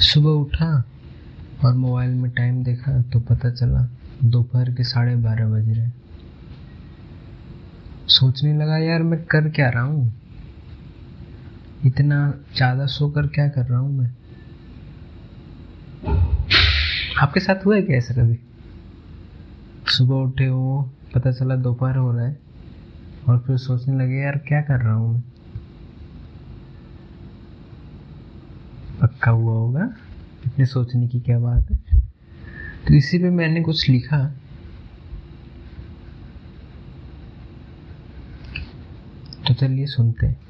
सुबह उठा और मोबाइल में टाइम देखा तो पता चला दोपहर के साढ़े बारह बज रहे सोचने लगा, यार, मैं कर क्या रहा हूँ? इतना ज़्यादा सोकर क्या कर रहा हूँ मैं? आपके साथ हुआ है क्या ऐसा कभी? सुबह उठे हो, पता चला दोपहर हो रहा है और फिर सोचने लगे, यार, क्या कर रहा हूँ मैं? पक्का हुआ होगा, इतने सोचने की क्या बात है? तो इसी पे मैंने कुछ लिखा। तो चलिए सुनते हैं।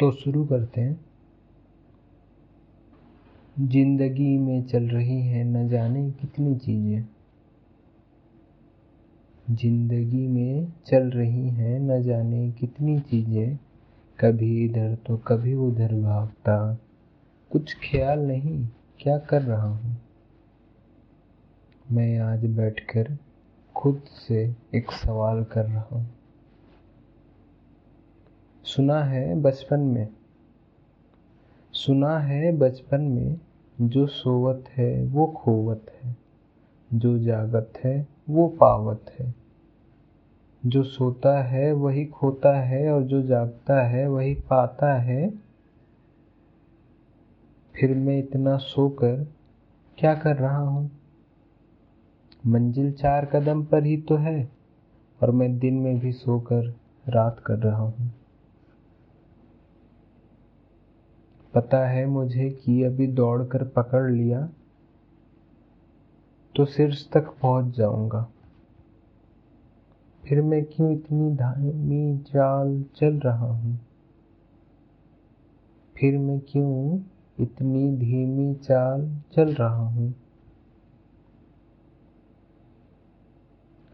तो शुरू करते हैं। ज़िंदगी में चल रही है न जाने कितनी चीज़ें। ज़िंदगी में चल रही हैं न जाने कितनी चीज़ें। कभी इधर तो कभी उधर भागता। कुछ ख्याल नहीं, क्या कर रहा हूँ? मैं आज बैठकर खुद से एक सवाल कर रहा हूँ। सुना है बचपन में? सुना है बचपन में जो सोवत है वो खोवत है, जो जागत है वो पावत है। जो सोता है, वही खोता है और जो जागता है, वही पाता है। फिर मैं इतना सोकर क्या कर रहा हूँ? मंजिल चार कदम पर ही तो है और मैं दिन में भी सोकर रात कर रहा हूँ। पता है मुझे कि अभी दौड़ कर पकड़ लिया तो शीर्ष तक पहुँच जाऊँगा। फिर मैं क्यों इतनी धीमी चाल चल रहा हूँ? फिर मैं क्यों इतनी धीमी चाल चल रहा हूँ?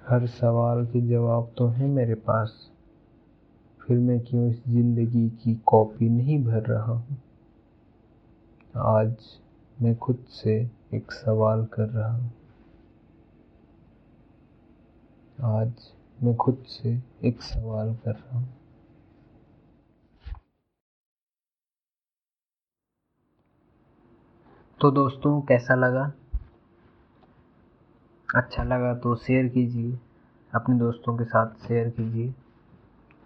हर सवाल के जवाब तो है मेरे पास। फिर मैं क्यों इस ज़िंदगी की कॉपी नहीं भर रहा हूँ? आज मैं खुद से एक सवाल कर रहा हूँ। आज मैं खुद से एक सवाल कर रहा हूँ। तो दोस्तों, कैसा लगा? अच्छा लगा तो शेयर कीजिए, अपने दोस्तों के साथ शेयर कीजिए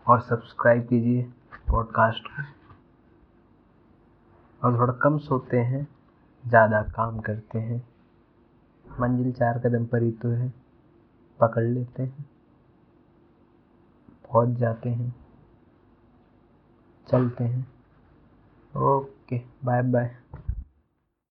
और सब्सक्राइब कीजिए पॉडकास्ट को। और थोड़ा कम सोते हैं, ज़्यादा काम करते हैं। मंजिल चार कदम पर ही तो है, पकड़ लेते हैं। पहुँच जाते हैं। चलते हैं। Okay bye bye